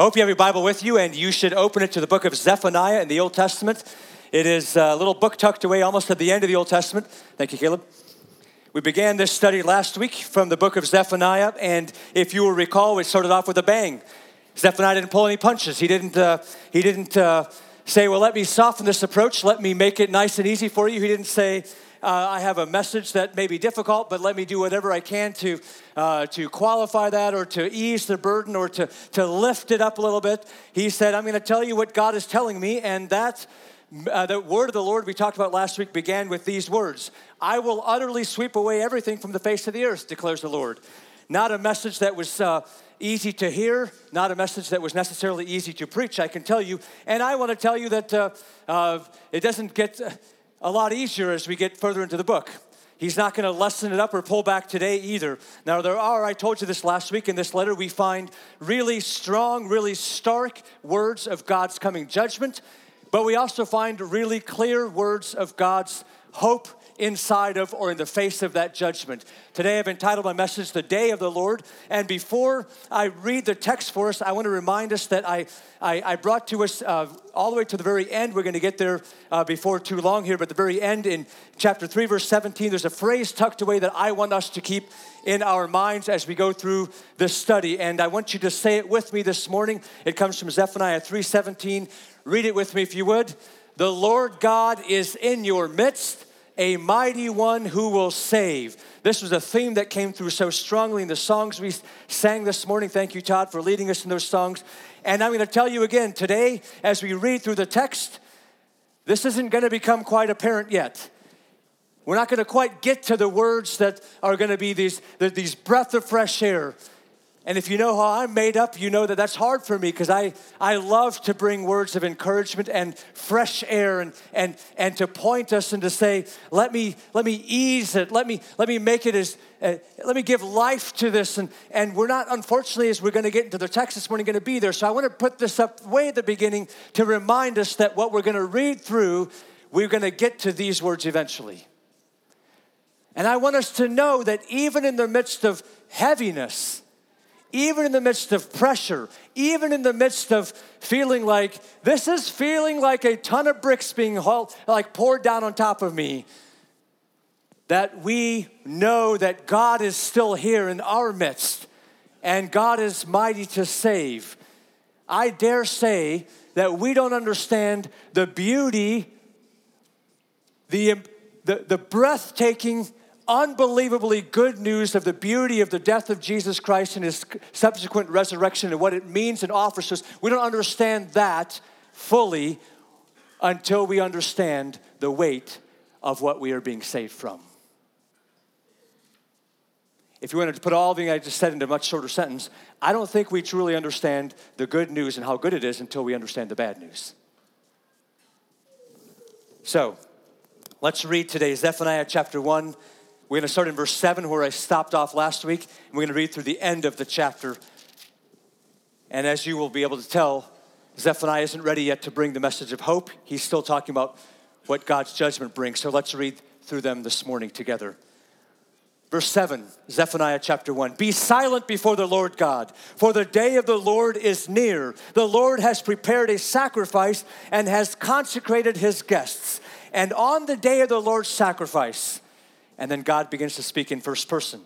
I hope you have your Bible with you, and you should open it to the book of Zephaniah in the Old Testament. It is a little book tucked away almost at the end of the Old Testament. Thank you, Caleb. We began this study last week from the book of Zephaniah, and if you will recall, we started off with a bang. Zephaniah didn't pull any punches. He didn't, uh, he didn't uh, say, Well, let me soften this approach, let me make it nice and easy for you. He didn't say, uh, I have a message that may be difficult, but let me do whatever I can to, uh, to qualify that or to ease the burden or to, to lift it up a little bit. He said, I'm going to tell you what God is telling me, and that uh, the word of the Lord we talked about last week began with these words I will utterly sweep away everything from the face of the earth, declares the Lord. Not a message that was uh, easy to hear, not a message that was necessarily easy to preach, I can tell you. And I want to tell you that uh, uh it doesn't get a lot easier as we get further into the book. He's not going to lessen it up or pull back today either. Now, there are, I told you this last week in this letter, we find really strong, really stark words of God's coming judgment, but we also find really clear words of God's hope inside of or in the face of that judgment. Today I've entitled my message, The Day of the Lord. And before I read the text for us, I want to remind us that I, I, I brought to us uh, all the way to the very end. We're going to get there uh, before too long here, but the very end in chapter 3, verse 17, there's a phrase tucked away that I want us to keep in our minds as we go through this study. And I want you to say it with me this morning. It comes from Zephaniah 3:17. Read it with me if you would. The Lord God is in your midst a mighty one who will save. This was a theme that came through so strongly in the songs we sang this morning. Thank you, Todd, for leading us in those songs. And I'm going to tell you again today, as we read through the text, this isn't going to become quite apparent yet. We're not going to quite get to the words that are going to be these, these breath of fresh air. And if you know how I'm made up, you know that that's hard for me because I, I love to bring words of encouragement and fresh air and, and, and to point us and to say, let me, let me ease it. Let me, let me make it as, uh, let me give life to this. And, and we're not, unfortunately, as we're going to get into the text this morning, going to be there. So I want to put this up way at the beginning to remind us that what we're going to read through, we're going to get to these words eventually. And I want us to know that even in the midst of heaviness, even in the midst of pressure, even in the midst of feeling like this is feeling like a ton of bricks being hauled, like poured down on top of me, that we know that God is still here in our midst and God is mighty to save. I dare say that we don't understand the beauty, the, the, the breathtaking unbelievably good news of the beauty of the death of Jesus Christ and his subsequent resurrection and what it means and offers us. We don't understand that fully until we understand the weight of what we are being saved from. If you wanted to put all the things I just said into a much shorter sentence, I don't think we truly understand the good news and how good it is until we understand the bad news. So, let's read today Zephaniah chapter 1, we're going to start in verse 7 where I stopped off last week, and we're going to read through the end of the chapter. And as you will be able to tell, Zephaniah isn't ready yet to bring the message of hope. He's still talking about what God's judgment brings. So let's read through them this morning together. Verse 7, Zephaniah chapter 1. Be silent before the Lord God, for the day of the Lord is near. The Lord has prepared a sacrifice and has consecrated his guests. And on the day of the Lord's sacrifice, and then God begins to speak in first person.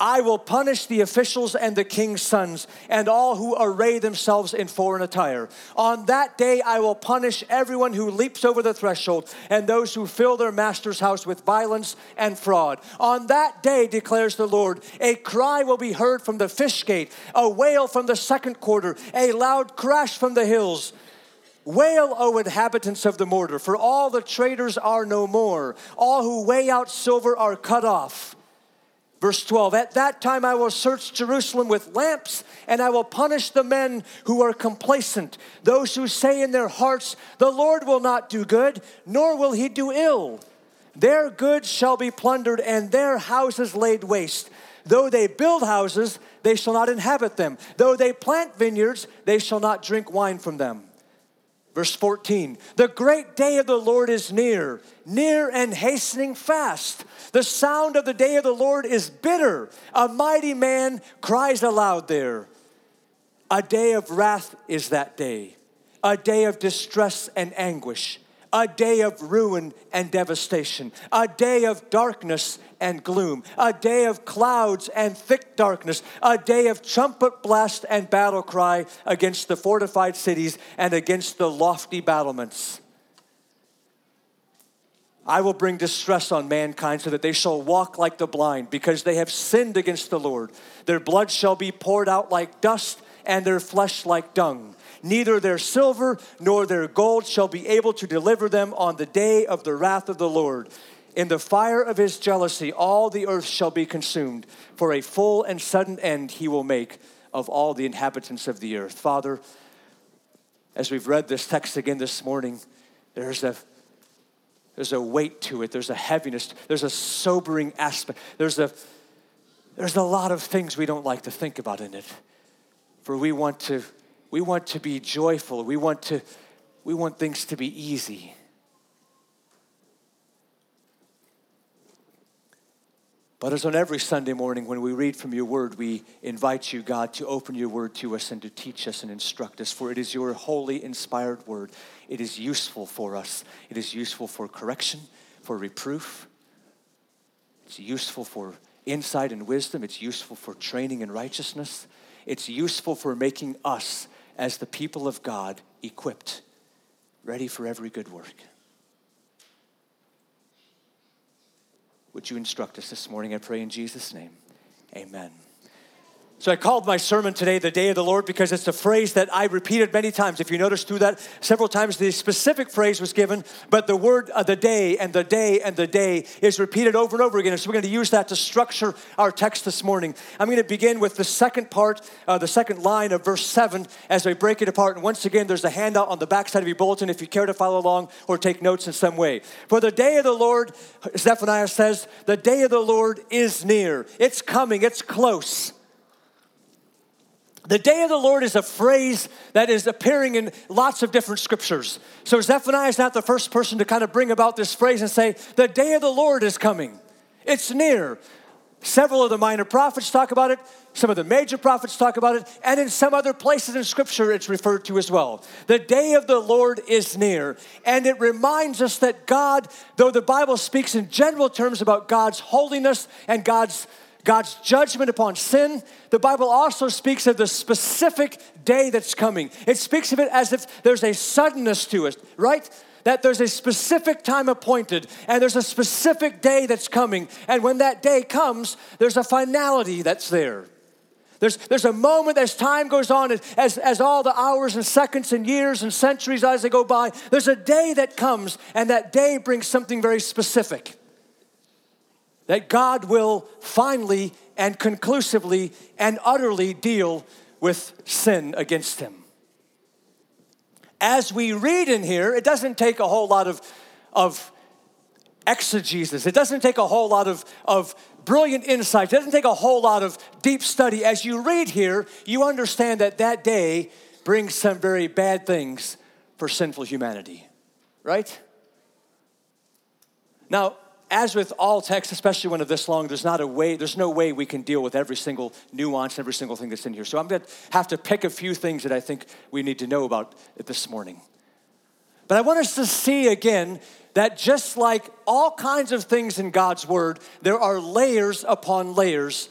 I will punish the officials and the king's sons and all who array themselves in foreign attire. On that day, I will punish everyone who leaps over the threshold and those who fill their master's house with violence and fraud. On that day, declares the Lord, a cry will be heard from the fish gate, a wail from the second quarter, a loud crash from the hills. Wail, O inhabitants of the mortar, for all the traders are no more. All who weigh out silver are cut off. Verse 12 At that time I will search Jerusalem with lamps, and I will punish the men who are complacent, those who say in their hearts, The Lord will not do good, nor will he do ill. Their goods shall be plundered, and their houses laid waste. Though they build houses, they shall not inhabit them. Though they plant vineyards, they shall not drink wine from them. Verse 14, the great day of the Lord is near, near and hastening fast. The sound of the day of the Lord is bitter. A mighty man cries aloud there. A day of wrath is that day, a day of distress and anguish, a day of ruin and devastation, a day of darkness and gloom, a day of clouds and thick darkness, a day of trumpet blast and battle cry against the fortified cities and against the lofty battlements. I will bring distress on mankind so that they shall walk like the blind because they have sinned against the Lord. Their blood shall be poured out like dust and their flesh like dung. Neither their silver nor their gold shall be able to deliver them on the day of the wrath of the Lord. In the fire of his jealousy, all the earth shall be consumed, for a full and sudden end he will make of all the inhabitants of the earth. Father, as we've read this text again this morning, there's a there's a weight to it, there's a heaviness, there's a sobering aspect, there's a there's a lot of things we don't like to think about in it. For we want to we want to be joyful. We want to we want things to be easy. But as on every Sunday morning when we read from your word, we invite you, God, to open your word to us and to teach us and instruct us. For it is your holy, inspired word. It is useful for us, it is useful for correction, for reproof, it's useful for insight and wisdom, it's useful for training in righteousness, it's useful for making us, as the people of God, equipped, ready for every good work. Would you instruct us this morning? I pray in Jesus' name. Amen. So I called my sermon today the day of the Lord because it's a phrase that I repeated many times. If you notice through that, several times the specific phrase was given, but the word of the day and the day and the day is repeated over and over again. So we're going to use that to structure our text this morning. I'm going to begin with the second part, uh, the second line of verse 7 as I break it apart. And once again, there's a handout on the back side of your bulletin if you care to follow along or take notes in some way. For the day of the Lord, Zephaniah says, the day of the Lord is near. It's coming, it's close. The day of the Lord is a phrase that is appearing in lots of different scriptures. So Zephaniah is not the first person to kind of bring about this phrase and say, The day of the Lord is coming. It's near. Several of the minor prophets talk about it, some of the major prophets talk about it, and in some other places in scripture it's referred to as well. The day of the Lord is near, and it reminds us that God, though the Bible speaks in general terms about God's holiness and God's God's judgment upon sin. The Bible also speaks of the specific day that's coming. It speaks of it as if there's a suddenness to it, right? That there's a specific time appointed and there's a specific day that's coming. And when that day comes, there's a finality that's there. There's, there's a moment as time goes on, as, as all the hours and seconds and years and centuries as they go by, there's a day that comes, and that day brings something very specific that God will finally and conclusively and utterly deal with sin against him. As we read in here, it doesn't take a whole lot of, of exegesis, it doesn't take a whole lot of, of brilliant insight, it doesn't take a whole lot of deep study. As you read here, you understand that that day brings some very bad things for sinful humanity, right? Now, as with all texts, especially when it's this long, there's not a way, there's no way we can deal with every single nuance, every single thing that's in here. So I'm gonna have to pick a few things that I think we need to know about it this morning. But I want us to see again that just like all kinds of things in God's word, there are layers upon layers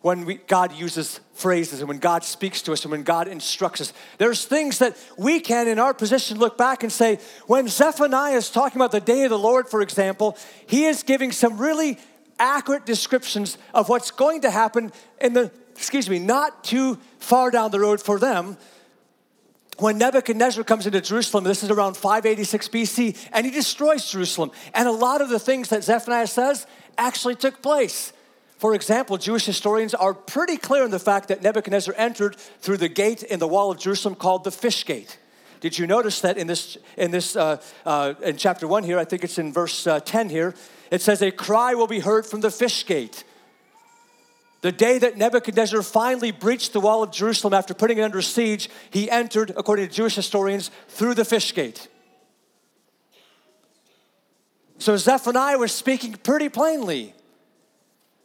when we, God uses phrases and when God speaks to us and when God instructs us. There's things that we can, in our position, look back and say, when Zephaniah is talking about the day of the Lord, for example, he is giving some really accurate descriptions of what's going to happen in the, excuse me, not too far down the road for them. When Nebuchadnezzar comes into Jerusalem, this is around 586 BC, and he destroys Jerusalem. And a lot of the things that Zephaniah says actually took place. For example, Jewish historians are pretty clear in the fact that Nebuchadnezzar entered through the gate in the wall of Jerusalem called the Fish Gate. Did you notice that in this, in this, uh, uh, in chapter one here, I think it's in verse uh, 10 here, it says, A cry will be heard from the fish gate. The day that Nebuchadnezzar finally breached the wall of Jerusalem after putting it under siege, he entered, according to Jewish historians, through the fish gate. So Zephaniah was speaking pretty plainly.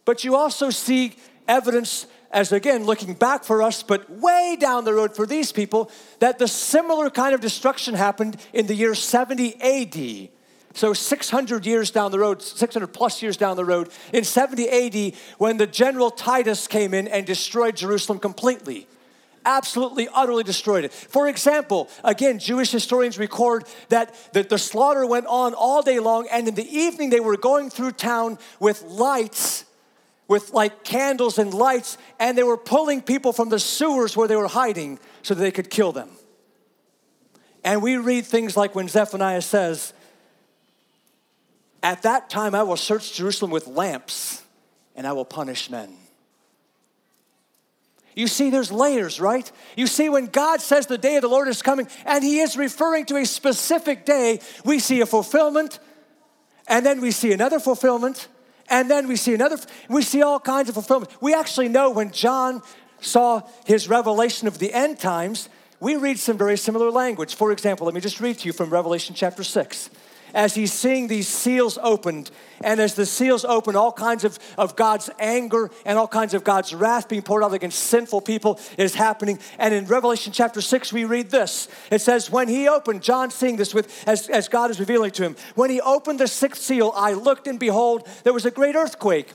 But you also see evidence as again looking back for us, but way down the road for these people, that the similar kind of destruction happened in the year 70 AD. So 600 years down the road, 600 plus years down the road, in 70 AD, when the general Titus came in and destroyed Jerusalem completely. Absolutely, utterly destroyed it. For example, again, Jewish historians record that the, the slaughter went on all day long, and in the evening they were going through town with lights with like candles and lights, and they were pulling people from the sewers where they were hiding so that they could kill them. And we read things like when Zephaniah says, At that time I will search Jerusalem with lamps, and I will punish men. You see, there's layers, right? You see, when God says the day of the Lord is coming, and He is referring to a specific day, we see a fulfillment, and then we see another fulfillment, and then we see another, we see all kinds of fulfillment. We actually know when John saw his revelation of the end times, we read some very similar language. For example, let me just read to you from Revelation chapter 6 as he's seeing these seals opened. And as the seals open, all kinds of, of God's anger and all kinds of God's wrath being poured out against sinful people is happening. And in Revelation chapter 6, we read this. It says, When he opened, John seeing this with as, as God is revealing to him, when he opened the sixth seal, I looked and behold, there was a great earthquake.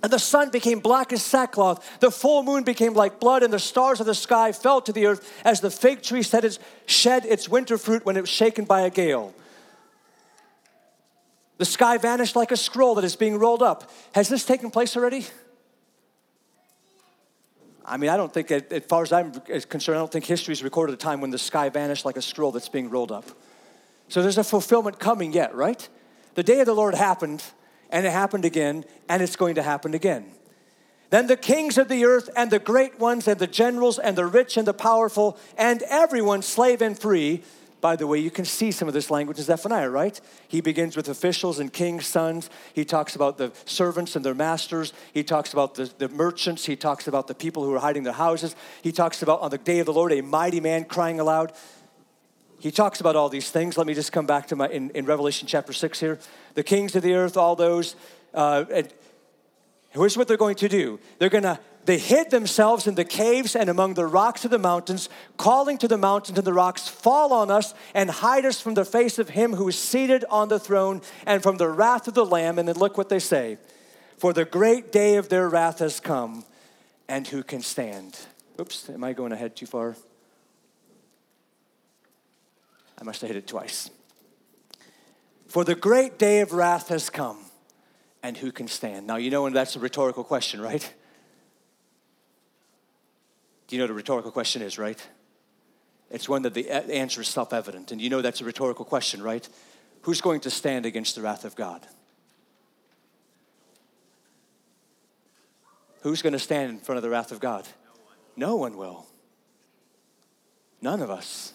And the sun became black as sackcloth. The full moon became like blood, and the stars of the sky fell to the earth as the fig tree shed its winter fruit when it was shaken by a gale. The sky vanished like a scroll that is being rolled up. Has this taken place already? I mean, I don't think, as far as I'm concerned, I don't think history has recorded a time when the sky vanished like a scroll that's being rolled up. So there's a fulfillment coming yet, right? The day of the Lord happened, and it happened again, and it's going to happen again. Then the kings of the earth, and the great ones, and the generals, and the rich, and the powerful, and everyone, slave and free, by the way, you can see some of this language in Zephaniah, right? He begins with officials and kings' sons. He talks about the servants and their masters. He talks about the, the merchants. He talks about the people who are hiding their houses. He talks about on the day of the Lord, a mighty man crying aloud. He talks about all these things. Let me just come back to my, in, in Revelation chapter 6 here. The kings of the earth, all those, uh, and here's what they're going to do they're going to they hid themselves in the caves and among the rocks of the mountains, calling to the mountains and the rocks, Fall on us and hide us from the face of him who is seated on the throne and from the wrath of the Lamb. And then look what they say For the great day of their wrath has come, and who can stand? Oops, am I going ahead too far? I must have hit it twice. For the great day of wrath has come, and who can stand? Now, you know, and that's a rhetorical question, right? Do you know what a rhetorical question is, right? It's one that the answer is self evident. And you know that's a rhetorical question, right? Who's going to stand against the wrath of God? Who's going to stand in front of the wrath of God? No one, no one will. None of us.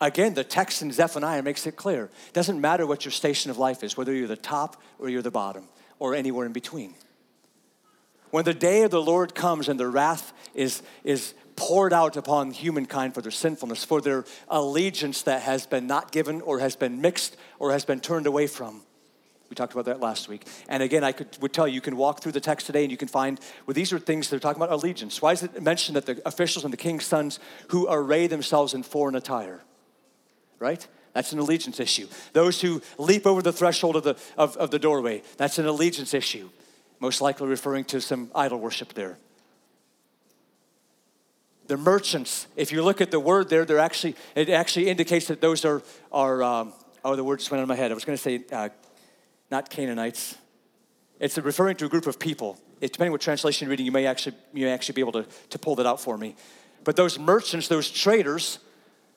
Again, the text in Zephaniah makes it clear. It doesn't matter what your station of life is, whether you're the top or you're the bottom or anywhere in between. When the day of the Lord comes and the wrath is, is poured out upon humankind for their sinfulness, for their allegiance that has been not given or has been mixed or has been turned away from. We talked about that last week. And again, I could, would tell you, you can walk through the text today and you can find, well, these are things that are talking about allegiance. Why is it mentioned that the officials and the king's sons who array themselves in foreign attire? Right? That's an allegiance issue. Those who leap over the threshold of the, of, of the doorway, that's an allegiance issue most likely referring to some idol worship there. The merchants, if you look at the word there, they're actually, it actually indicates that those are, are um, oh, the word just went out of my head. I was going to say, uh, not Canaanites. It's referring to a group of people. It, depending what translation you're reading, you may actually, you may actually be able to, to pull that out for me. But those merchants, those traders,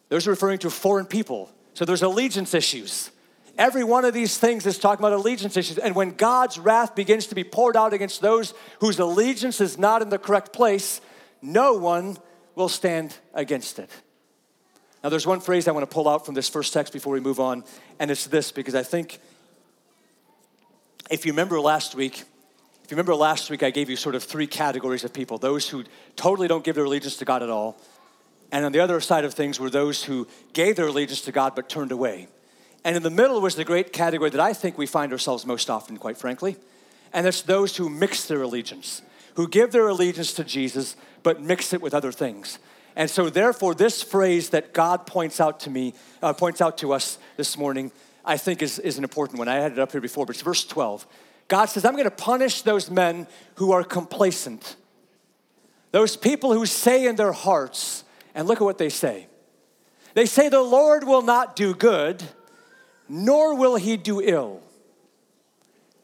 those are referring to foreign people. So there's allegiance issues. Every one of these things is talking about allegiance issues. And when God's wrath begins to be poured out against those whose allegiance is not in the correct place, no one will stand against it. Now, there's one phrase I want to pull out from this first text before we move on, and it's this because I think if you remember last week, if you remember last week, I gave you sort of three categories of people those who totally don't give their allegiance to God at all. And on the other side of things were those who gave their allegiance to God but turned away. And in the middle was the great category that I think we find ourselves most often, quite frankly, and it's those who mix their allegiance. who give their allegiance to Jesus but mix it with other things. And so, therefore, this phrase that God points out to me, uh, points out to us this morning, I think is, is an important one. I had it up here before, but it's verse 12. God says, I'm going to punish those men who are complacent, those people who say in their hearts, and look at what they say. They say, The Lord will not do good, nor will he do ill.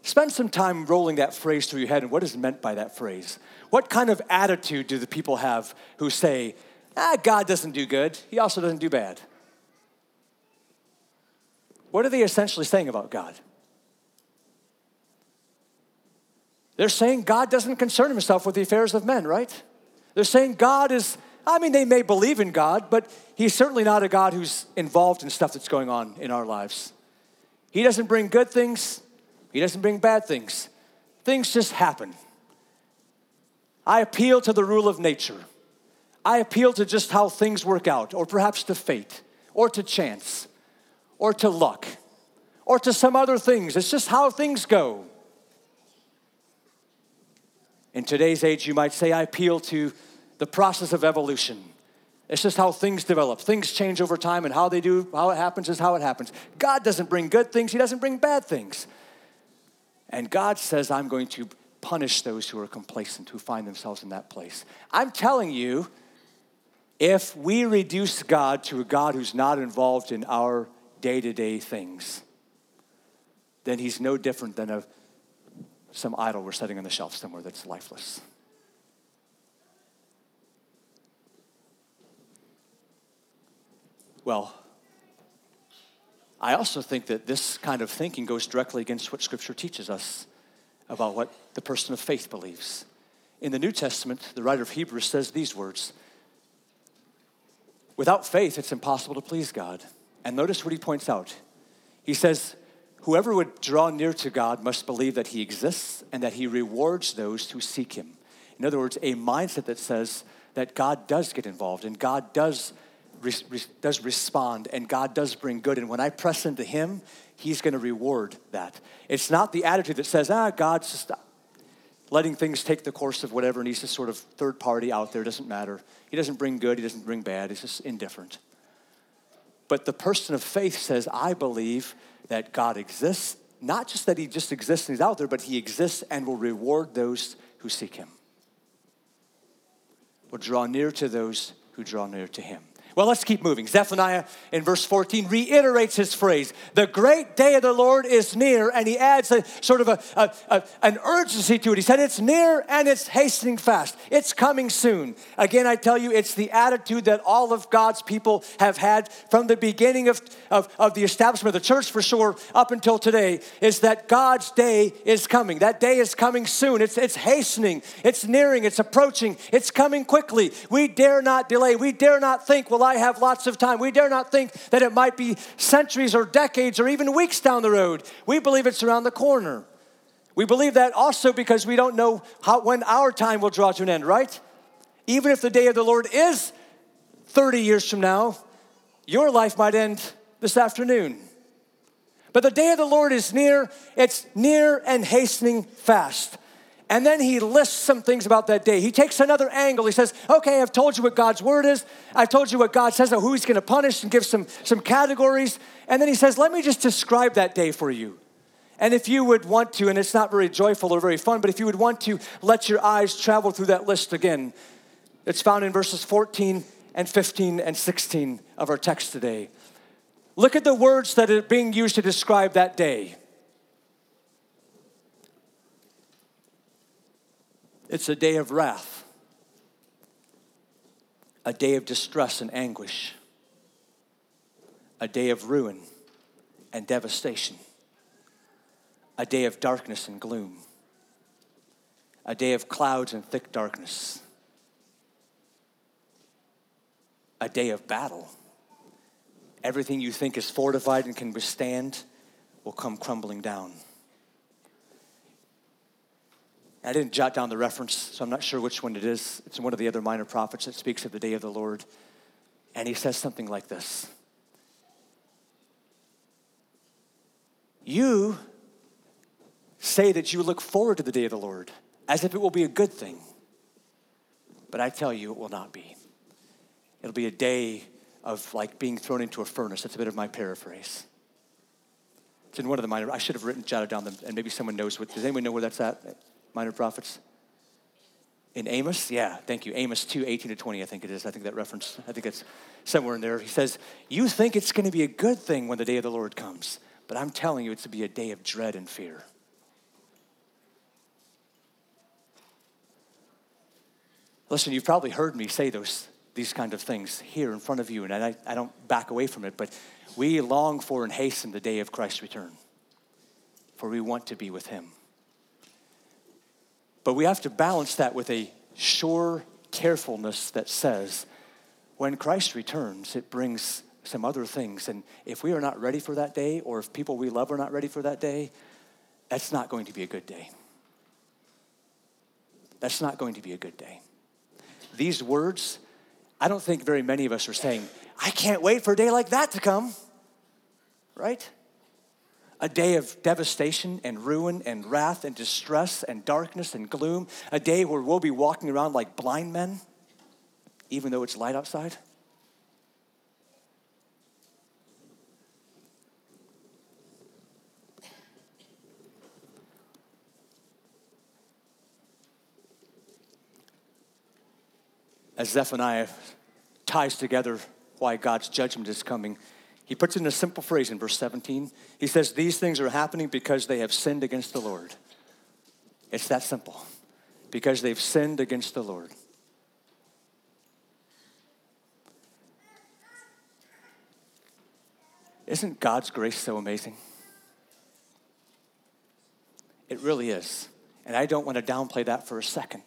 Spend some time rolling that phrase through your head and what is meant by that phrase. What kind of attitude do the people have who say, ah, God doesn't do good, he also doesn't do bad? What are they essentially saying about God? They're saying God doesn't concern himself with the affairs of men, right? They're saying God is, I mean, they may believe in God, but he's certainly not a God who's involved in stuff that's going on in our lives. He doesn't bring good things, he doesn't bring bad things. Things just happen. I appeal to the rule of nature. I appeal to just how things work out, or perhaps to fate, or to chance, or to luck, or to some other things. It's just how things go. In today's age, you might say, I appeal to the process of evolution. It's just how things develop. Things change over time, and how they do, how it happens is how it happens. God doesn't bring good things, He doesn't bring bad things. And God says, I'm going to punish those who are complacent, who find themselves in that place. I'm telling you, if we reduce God to a God who's not involved in our day to day things, then he's no different than a, some idol we're setting on the shelf somewhere that's lifeless. Well, I also think that this kind of thinking goes directly against what Scripture teaches us about what the person of faith believes. In the New Testament, the writer of Hebrews says these words Without faith, it's impossible to please God. And notice what he points out. He says, Whoever would draw near to God must believe that he exists and that he rewards those who seek him. In other words, a mindset that says that God does get involved and God does does respond and God does bring good. And when I press into Him, He's going to reward that. It's not the attitude that says, ah, God's just letting things take the course of whatever, and He's just sort of third party out there, doesn't matter. He doesn't bring good, He doesn't bring bad, He's just indifferent. But the person of faith says, I believe that God exists, not just that He just exists and He's out there, but He exists and will reward those who seek Him. Will draw near to those who draw near to Him. Well, let's keep moving. Zephaniah in verse 14 reiterates his phrase The great day of the Lord is near, and he adds a sort of a, a, a, an urgency to it. He said, It's near and it's hastening fast. It's coming soon. Again, I tell you, it's the attitude that all of God's people have had from the beginning of, of, of the establishment of the church, for sure, up until today, is that God's day is coming. That day is coming soon. It's, it's hastening, it's nearing, it's approaching, it's coming quickly. We dare not delay. We dare not think, well, I have lots of time. We dare not think that it might be centuries or decades or even weeks down the road. We believe it's around the corner. We believe that also because we don't know how, when our time will draw to an end, right? Even if the day of the Lord is 30 years from now, your life might end this afternoon. But the day of the Lord is near, it's near and hastening fast. And then he lists some things about that day. He takes another angle. He says, Okay, I've told you what God's word is. I've told you what God says, about who he's going to punish, and give some, some categories. And then he says, Let me just describe that day for you. And if you would want to, and it's not very joyful or very fun, but if you would want to let your eyes travel through that list again, it's found in verses 14 and 15 and 16 of our text today. Look at the words that are being used to describe that day. It's a day of wrath, a day of distress and anguish, a day of ruin and devastation, a day of darkness and gloom, a day of clouds and thick darkness, a day of battle. Everything you think is fortified and can withstand will come crumbling down. I didn't jot down the reference, so I'm not sure which one it is. It's one of the other minor prophets that speaks of the day of the Lord. And he says something like this You say that you look forward to the day of the Lord. as if it will be a good thing. But I tell you, it will not be. It'll be a day of like being thrown into a furnace. That's a bit of my paraphrase. It's in one of the minor, I should have written, jotted down them, and maybe someone knows what, does anyone know where that's at? Minor prophets? In Amos? Yeah, thank you. Amos 2, 18 to 20, I think it is. I think that reference, I think it's somewhere in there. He says, You think it's going to be a good thing when the day of the Lord comes, but I'm telling you, it's to be a day of dread and fear. Listen, you've probably heard me say those, these kind of things here in front of you, and I, I don't back away from it, but we long for and hasten the day of Christ's return, for we want to be with him. But we have to balance that with a sure carefulness that says, when Christ returns, it brings some other things. And if we are not ready for that day, or if people we love are not ready for that day, that's not going to be a good day. That's not going to be a good day. These words, I don't think very many of us are saying, I can't wait for a day like that to come, right? A day of devastation and ruin and wrath and distress and darkness and gloom, a day where we'll be walking around like blind men, even though it's light outside? As Zephaniah ties together why God's judgment is coming, he puts it in a simple phrase in verse 17. He says, These things are happening because they have sinned against the Lord. It's that simple. Because they've sinned against the Lord. Isn't God's grace so amazing? It really is. And I don't want to downplay that for a second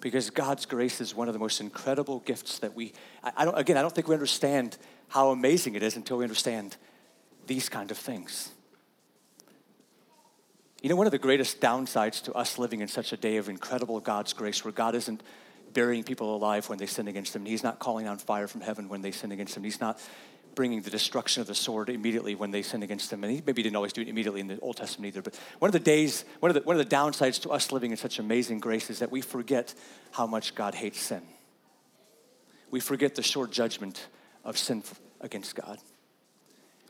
because God's grace is one of the most incredible gifts that we, I, don't, again, I don't think we understand how amazing it is until we understand these kind of things. You know, one of the greatest downsides to us living in such a day of incredible God's grace, where God isn't burying people alive when they sin against Him, He's not calling on fire from heaven when they sin against Him, He's not bringing the destruction of the sword immediately when they sin against Him. And He maybe didn't always do it immediately in the Old Testament either. But one of the days, one of the, one of the downsides to us living in such amazing grace is that we forget how much God hates sin. We forget the short judgment of sin against God.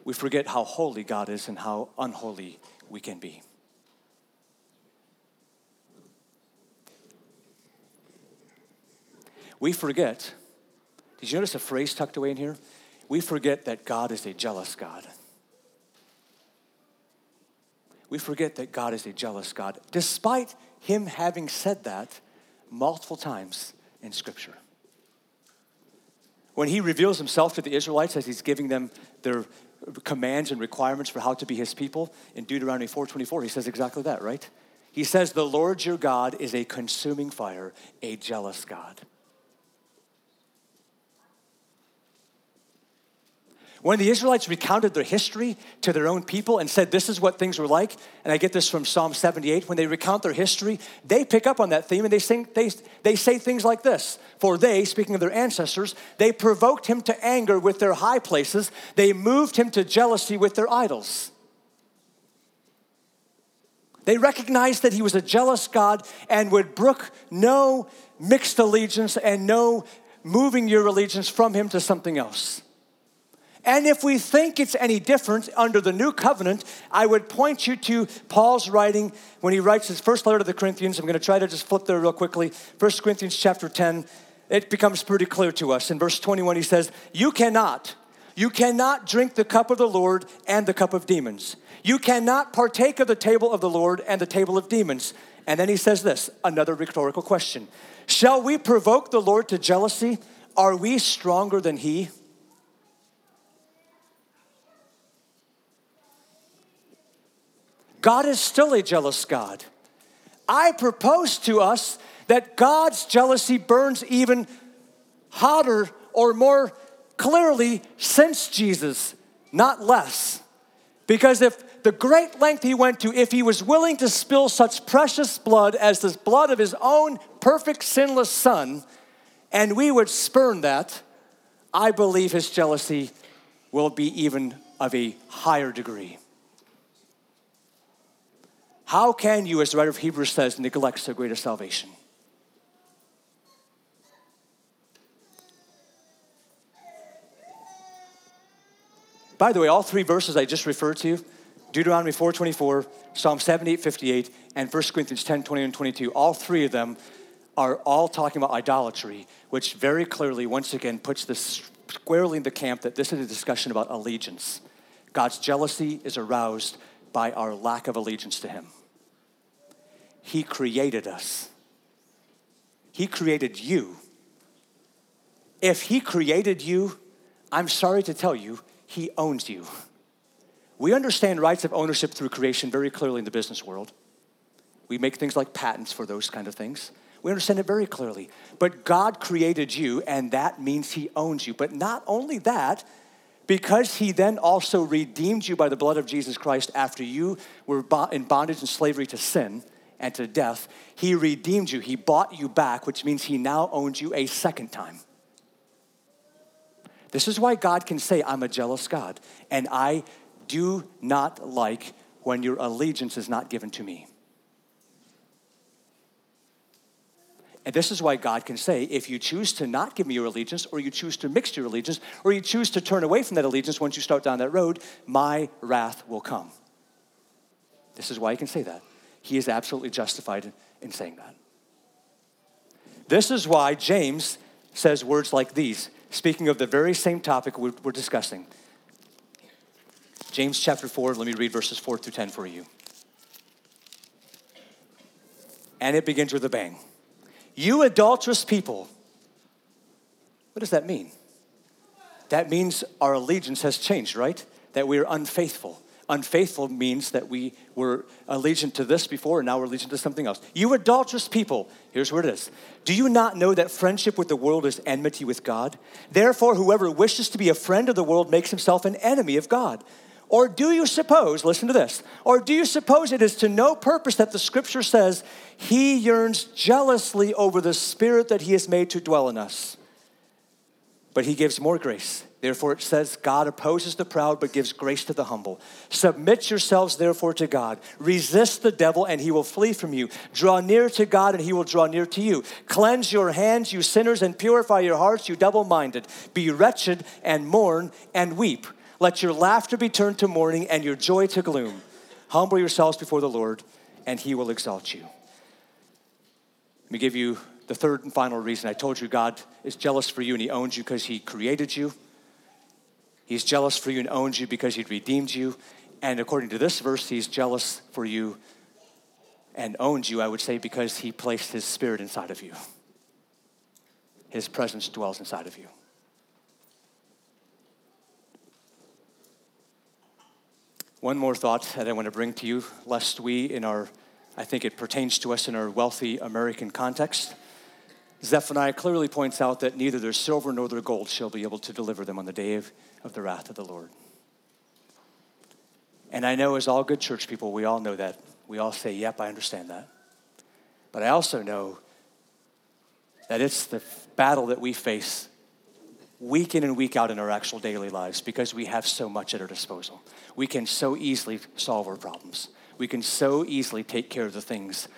We forget how holy God is and how unholy we can be. We forget, did you notice a phrase tucked away in here? We forget that God is a jealous God. We forget that God is a jealous God, despite Him having said that multiple times in Scripture when he reveals himself to the Israelites as he's giving them their commands and requirements for how to be his people in Deuteronomy 4:24 he says exactly that, right? He says the Lord your God is a consuming fire, a jealous God. When the Israelites recounted their history to their own people and said, This is what things were like, and I get this from Psalm 78, when they recount their history, they pick up on that theme and they, sing, they, they say things like this For they, speaking of their ancestors, they provoked him to anger with their high places, they moved him to jealousy with their idols. They recognized that he was a jealous God and would brook no mixed allegiance and no moving your allegiance from him to something else. And if we think it's any different under the new covenant, I would point you to Paul's writing when he writes his first letter to the Corinthians. I'm going to try to just flip there real quickly. 1 Corinthians chapter 10, it becomes pretty clear to us. In verse 21, he says, You cannot, you cannot drink the cup of the Lord and the cup of demons. You cannot partake of the table of the Lord and the table of demons. And then he says this another rhetorical question Shall we provoke the Lord to jealousy? Are we stronger than he? God is still a jealous God. I propose to us that God's jealousy burns even hotter or more clearly since Jesus, not less. Because if the great length he went to, if he was willing to spill such precious blood as the blood of his own perfect, sinless son, and we would spurn that, I believe his jealousy will be even of a higher degree. How can you, as the writer of Hebrews says, neglect so great a salvation? By the way, all three verses I just referred to, Deuteronomy 4.24, Psalm 78, 58, and 1 Corinthians 10, 20 and 22, all three of them are all talking about idolatry, which very clearly, once again, puts this squarely in the camp that this is a discussion about allegiance. God's jealousy is aroused by our lack of allegiance to Him. He created us, He created you. If He created you, I'm sorry to tell you, he owns you. We understand rights of ownership through creation very clearly in the business world. We make things like patents for those kind of things. We understand it very clearly. But God created you, and that means He owns you. But not only that, because He then also redeemed you by the blood of Jesus Christ after you were in bondage and slavery to sin and to death, He redeemed you. He bought you back, which means He now owns you a second time. This is why God can say, I'm a jealous God, and I do not like when your allegiance is not given to me. And this is why God can say, if you choose to not give me your allegiance, or you choose to mix your allegiance, or you choose to turn away from that allegiance once you start down that road, my wrath will come. This is why he can say that. He is absolutely justified in saying that. This is why James says words like these speaking of the very same topic we're, discussing. James chapter 4, let me read verses 4 through 10 for you. And it begins with a bang. You adulterous people. What does that mean? That means our allegiance has changed, right? That we are unfaithful. Unfaithful means that we were allegiant to this before and now we're allegiant to something else. You adulterous people, here's where it is. Do you not know that friendship with the world is enmity with God? Therefore, whoever wishes to be a friend of the world makes himself an enemy of God. Or do you suppose, listen to this, or do you suppose it is to no purpose that the scripture says he yearns jealously over the spirit that he has made to dwell in us? But he gives more grace. Therefore, it says, God opposes the proud but gives grace to the humble. Submit yourselves, therefore, to God. Resist the devil, and he will flee from you. Draw near to God, and he will draw near to you. Cleanse your hands, you sinners, and purify your hearts, you double minded. Be wretched, and mourn, and weep. Let your laughter be turned to mourning, and your joy to gloom. Humble yourselves before the Lord, and he will exalt you. Let me give you the third and final reason. I told you God is jealous for you, and he owns you because he created you. He's jealous for you and owns you because he redeemed you. And according to this verse, he's jealous for you and owns you, I would say, because he placed his spirit inside of you. His presence dwells inside of you. One more thought that I want to bring to you, lest we, in our, I think it pertains to us in our wealthy American context. Zephaniah clearly points out that neither their silver nor their gold shall be able to deliver them on the day of of the wrath of the Lord. And I know, as all good church people, we all know that. We all say, Yep, I understand that. But I also know that it's the battle that we face week in and week out in our actual daily lives because we have so much at our disposal. We can so easily solve our problems. We can so easily take care of the things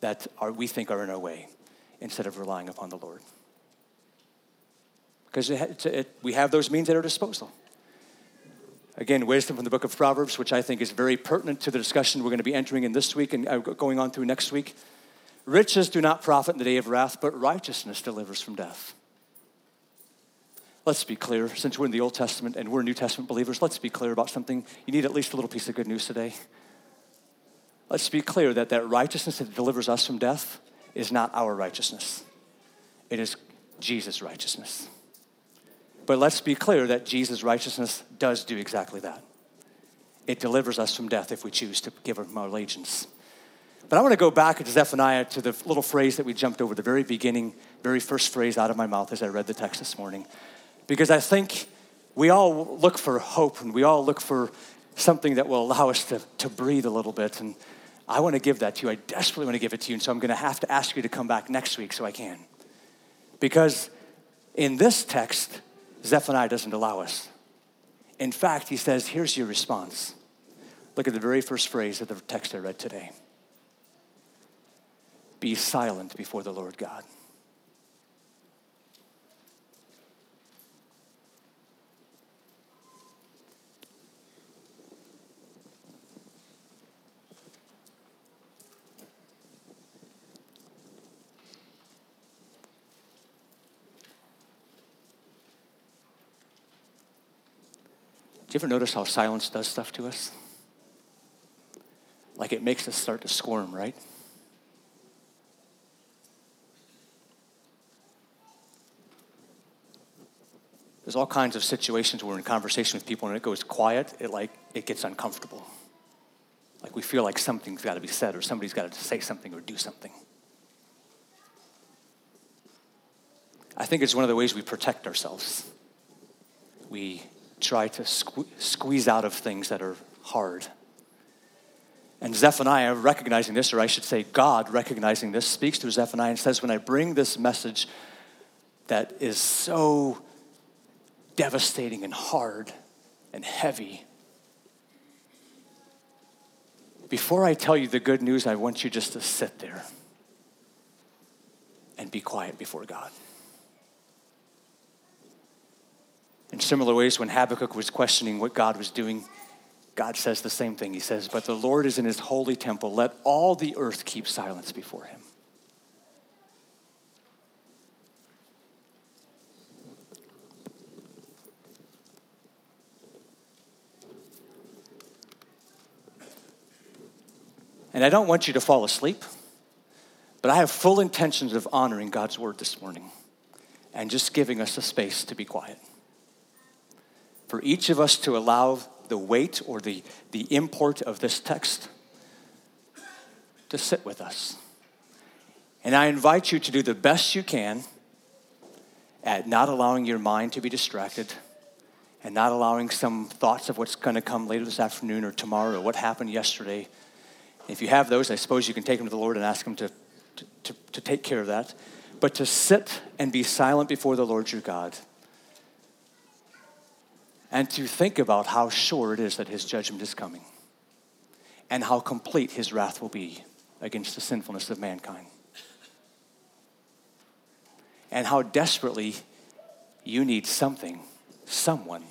that are, we think are in our way instead of relying upon the Lord because we have those means at our disposal. Again, wisdom from the book of Proverbs, which I think is very pertinent to the discussion we're going to be entering in this week and uh, going on through next week. Riches do not profit in the day of wrath, but righteousness delivers from death. Let's be clear, since we're in the Old Testament and we're New Testament believers, let's be clear about something. You need at least a little piece of good news today. Let's be clear that that righteousness that delivers us from death is not our righteousness, it is Jesus' righteousness. But let's be clear that Jesus' righteousness does do exactly that. It delivers us from death if we choose to give him our allegiance. But I want to go back to Zephaniah to the little phrase that we jumped over, the very beginning, very first phrase out of my mouth as I read the text this morning. Because I think we all look for hope and we all look for something that will allow us to, to breathe a little bit. And I want to give that to you. I desperately want to give it to you. And so I'm going to have to ask you to come back next week so I can. Because in this text, Zephaniah doesn't allow us. In fact, he says, Here's your response. Look at the very first phrase of the text I read today Be silent before the Lord God. Do you ever notice how silence does stuff to us? Like it makes us start to squirm, right? There's all kinds of situations where we're in conversation with people and it goes quiet, it like it gets uncomfortable. Like we feel like something's got to be said or somebody's got to say something or do something. I think it's one of the ways we protect ourselves. We try to sque- squeeze out of things that are hard. And Zephaniah, recognizing this, or I should say, God recognizing this, speaks to Zephaniah and says, When I bring this message that is so devastating and hard and heavy, before I tell you the good news, I want you just to sit there and be quiet before God. In similar ways, when Habakkuk was questioning what God was doing, God says the same thing. He says, But the Lord is in his holy temple. Let all the earth keep silence before him. And I don't want you to fall asleep, but I have full intentions of honoring God's word this morning and just giving us a space to be quiet for each of us to allow the weight or the, the import of this text to sit with us. And I invite you to do the best you can at not allowing your mind to be distracted and not allowing some thoughts of what's going to come later this afternoon or tomorrow or what happened yesterday. If you have those, I suppose you can take them to the Lord and ask Him to, to, to, to take care of that. But to sit and be silent before the Lord your God and to think about how sure it is that his judgment is coming and how complete his wrath will be against the sinfulness of mankind. And how desperately you need something, someone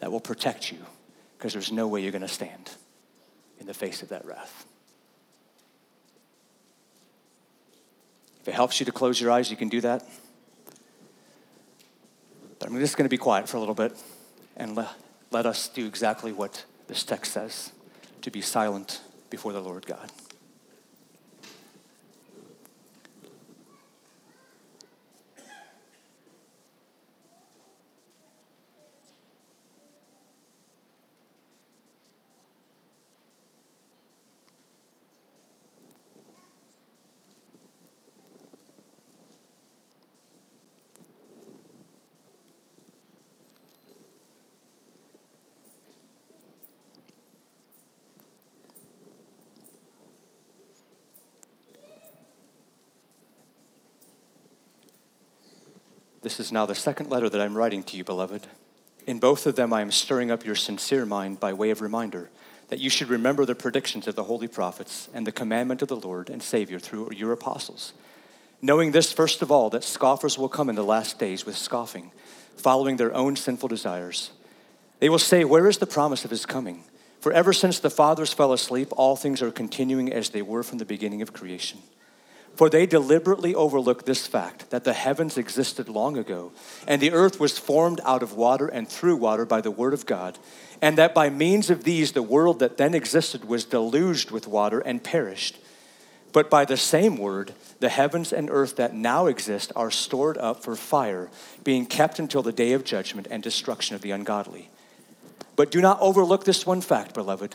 that will protect you because there's no way you're going to stand in the face of that wrath. If it helps you to close your eyes, you can do that. But I'm just going to be quiet for a little bit and le- let us do exactly what this text says to be silent before the Lord God. This is now the second letter that I'm writing to you, beloved. In both of them, I am stirring up your sincere mind by way of reminder that you should remember the predictions of the holy prophets and the commandment of the Lord and Savior through your apostles. Knowing this, first of all, that scoffers will come in the last days with scoffing, following their own sinful desires. They will say, Where is the promise of his coming? For ever since the fathers fell asleep, all things are continuing as they were from the beginning of creation. For they deliberately overlook this fact that the heavens existed long ago, and the earth was formed out of water and through water by the word of God, and that by means of these the world that then existed was deluged with water and perished. But by the same word, the heavens and earth that now exist are stored up for fire, being kept until the day of judgment and destruction of the ungodly. But do not overlook this one fact, beloved,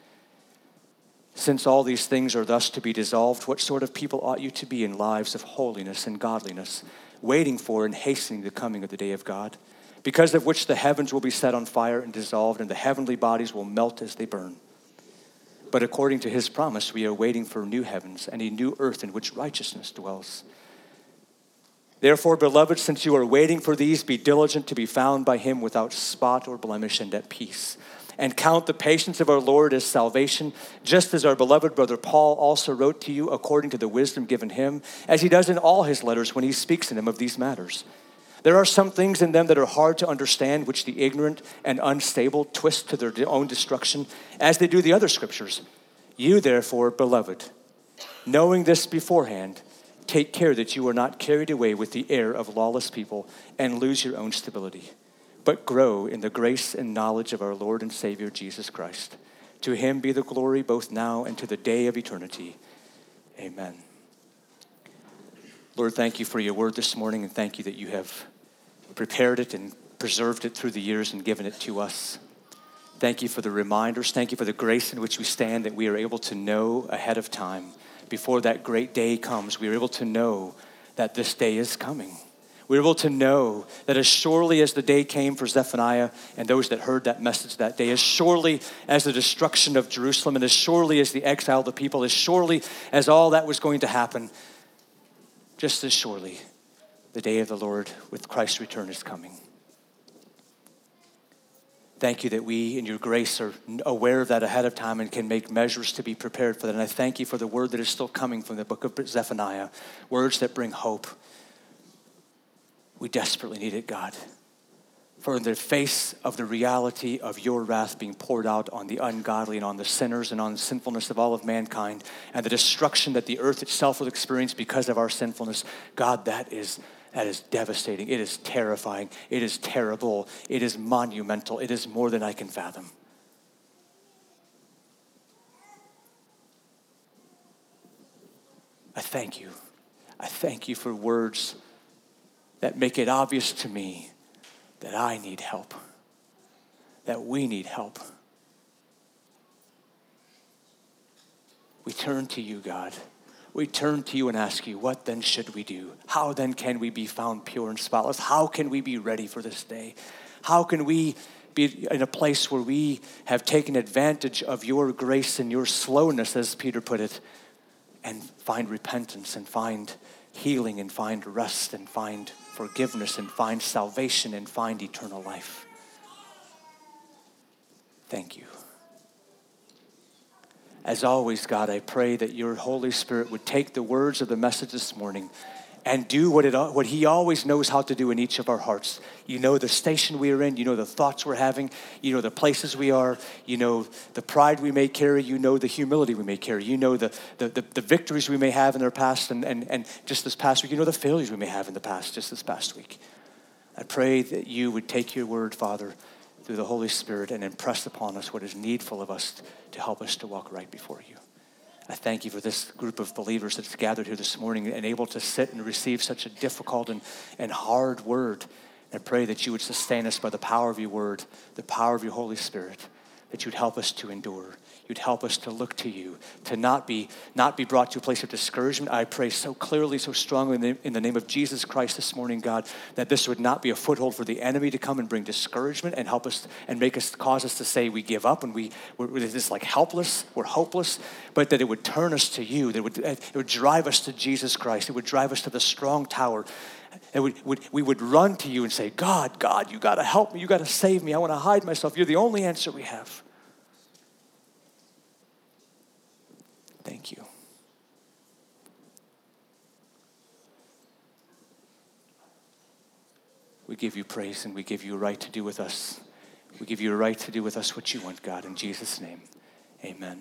Since all these things are thus to be dissolved, what sort of people ought you to be in lives of holiness and godliness? waiting for and hastening the coming of the day of God, because of which the heavens will be set on fire and dissolved, and the heavenly bodies will melt as they burn. But according to his promise, we are waiting for new heavens and a new earth in which righteousness dwells. Therefore, beloved, since you are waiting for these, be diligent to be found by him without spot or blemish and at peace. And count the patience of our Lord as salvation, just as our beloved brother Paul also wrote to you according to the wisdom given him, as he does in all his letters when he speaks in them of these matters. There are some things in them that are hard to understand, which the ignorant and unstable twist to their own destruction, as they do the other scriptures. You, therefore, beloved, knowing this beforehand, Take care that you are not carried away with the air of lawless people and lose your own stability, but grow in the grace and knowledge of our Lord and Savior Jesus Christ. To him be the glory both now and to the day of eternity. Amen. Lord, thank you for your word this morning, and thank you that you have prepared it and preserved it through the years and given it to us. Thank you for the reminders. Thank you for the grace in which we stand that we are able to know ahead of time before that great day comes, we are able to know that this day is coming. We're able to know that as surely as the day came for Zephaniah and those that heard that message that day, as surely as the destruction of Jerusalem, and as surely as the exile of the people, as surely as all that was going to happen, just as surely the day of the Lord with Christ's return is coming. Thank you that we, in your grace, are aware of that ahead of time and can make measures to be prepared for that. And I thank you for the word that is still coming from the book of Zephaniah, words that bring hope. We desperately need it, God. For in the face of the reality of your wrath being poured out on the ungodly and on the sinners and on the sinfulness of all of mankind, and the destruction that the earth itself will experience because of our sinfulness, God, that is that is devastating. It is terrifying. It is terrible. It is monumental. It is more than I can fathom. I thank you. I thank you for words that make it obvious to me that I need help, that we need help. We turn to you, God we turn to you and ask you, what then should we do? How then can we be found pure and spotless? How can we be ready for this day? How can we be in a place where we have taken advantage of your grace and your slowness, as Peter put it, and find repentance and find healing and find rest and find forgiveness and find salvation and find eternal life? Thank you. As always, God, I pray that your Holy Spirit would take the words of the message this morning and do what, it, what He always knows how to do in each of our hearts. You know the station we are in, you know the thoughts we're having, you know the places we are, you know the pride we may carry, you know the humility we may carry, you know the, the, the, the victories we may have in our past, and, and, and just this past week, you know the failures we may have in the past, just this past week. I pray that you would take your word, Father through the Holy Spirit and impress upon us what is needful of us to help us to walk right before you. I thank you for this group of believers that's gathered here this morning and able to sit and receive such a difficult and, and hard word. And pray that you would sustain us by the power of your word, the power of your Holy Spirit, that you'd help us to endure you'd help us to look to you, to not be, not be brought to a place of discouragement. I pray so clearly, so strongly in the, in the name of Jesus Christ this morning, God, that this would not be a foothold for the enemy to come and bring discouragement and help us and make us, cause us to say we give up and we, we're just like helpless, we're hopeless, but that it would turn us to you, that it would, it would drive us to Jesus Christ, it would drive us to the strong tower and we would, we would run to you and say, God, God, you got to help me. You got to save me. I want to hide myself. You're the only answer we have. Thank you. We give you praise and we give you a right to do with us. We give you a right to do with us what you want, God. In Jesus' name, amen.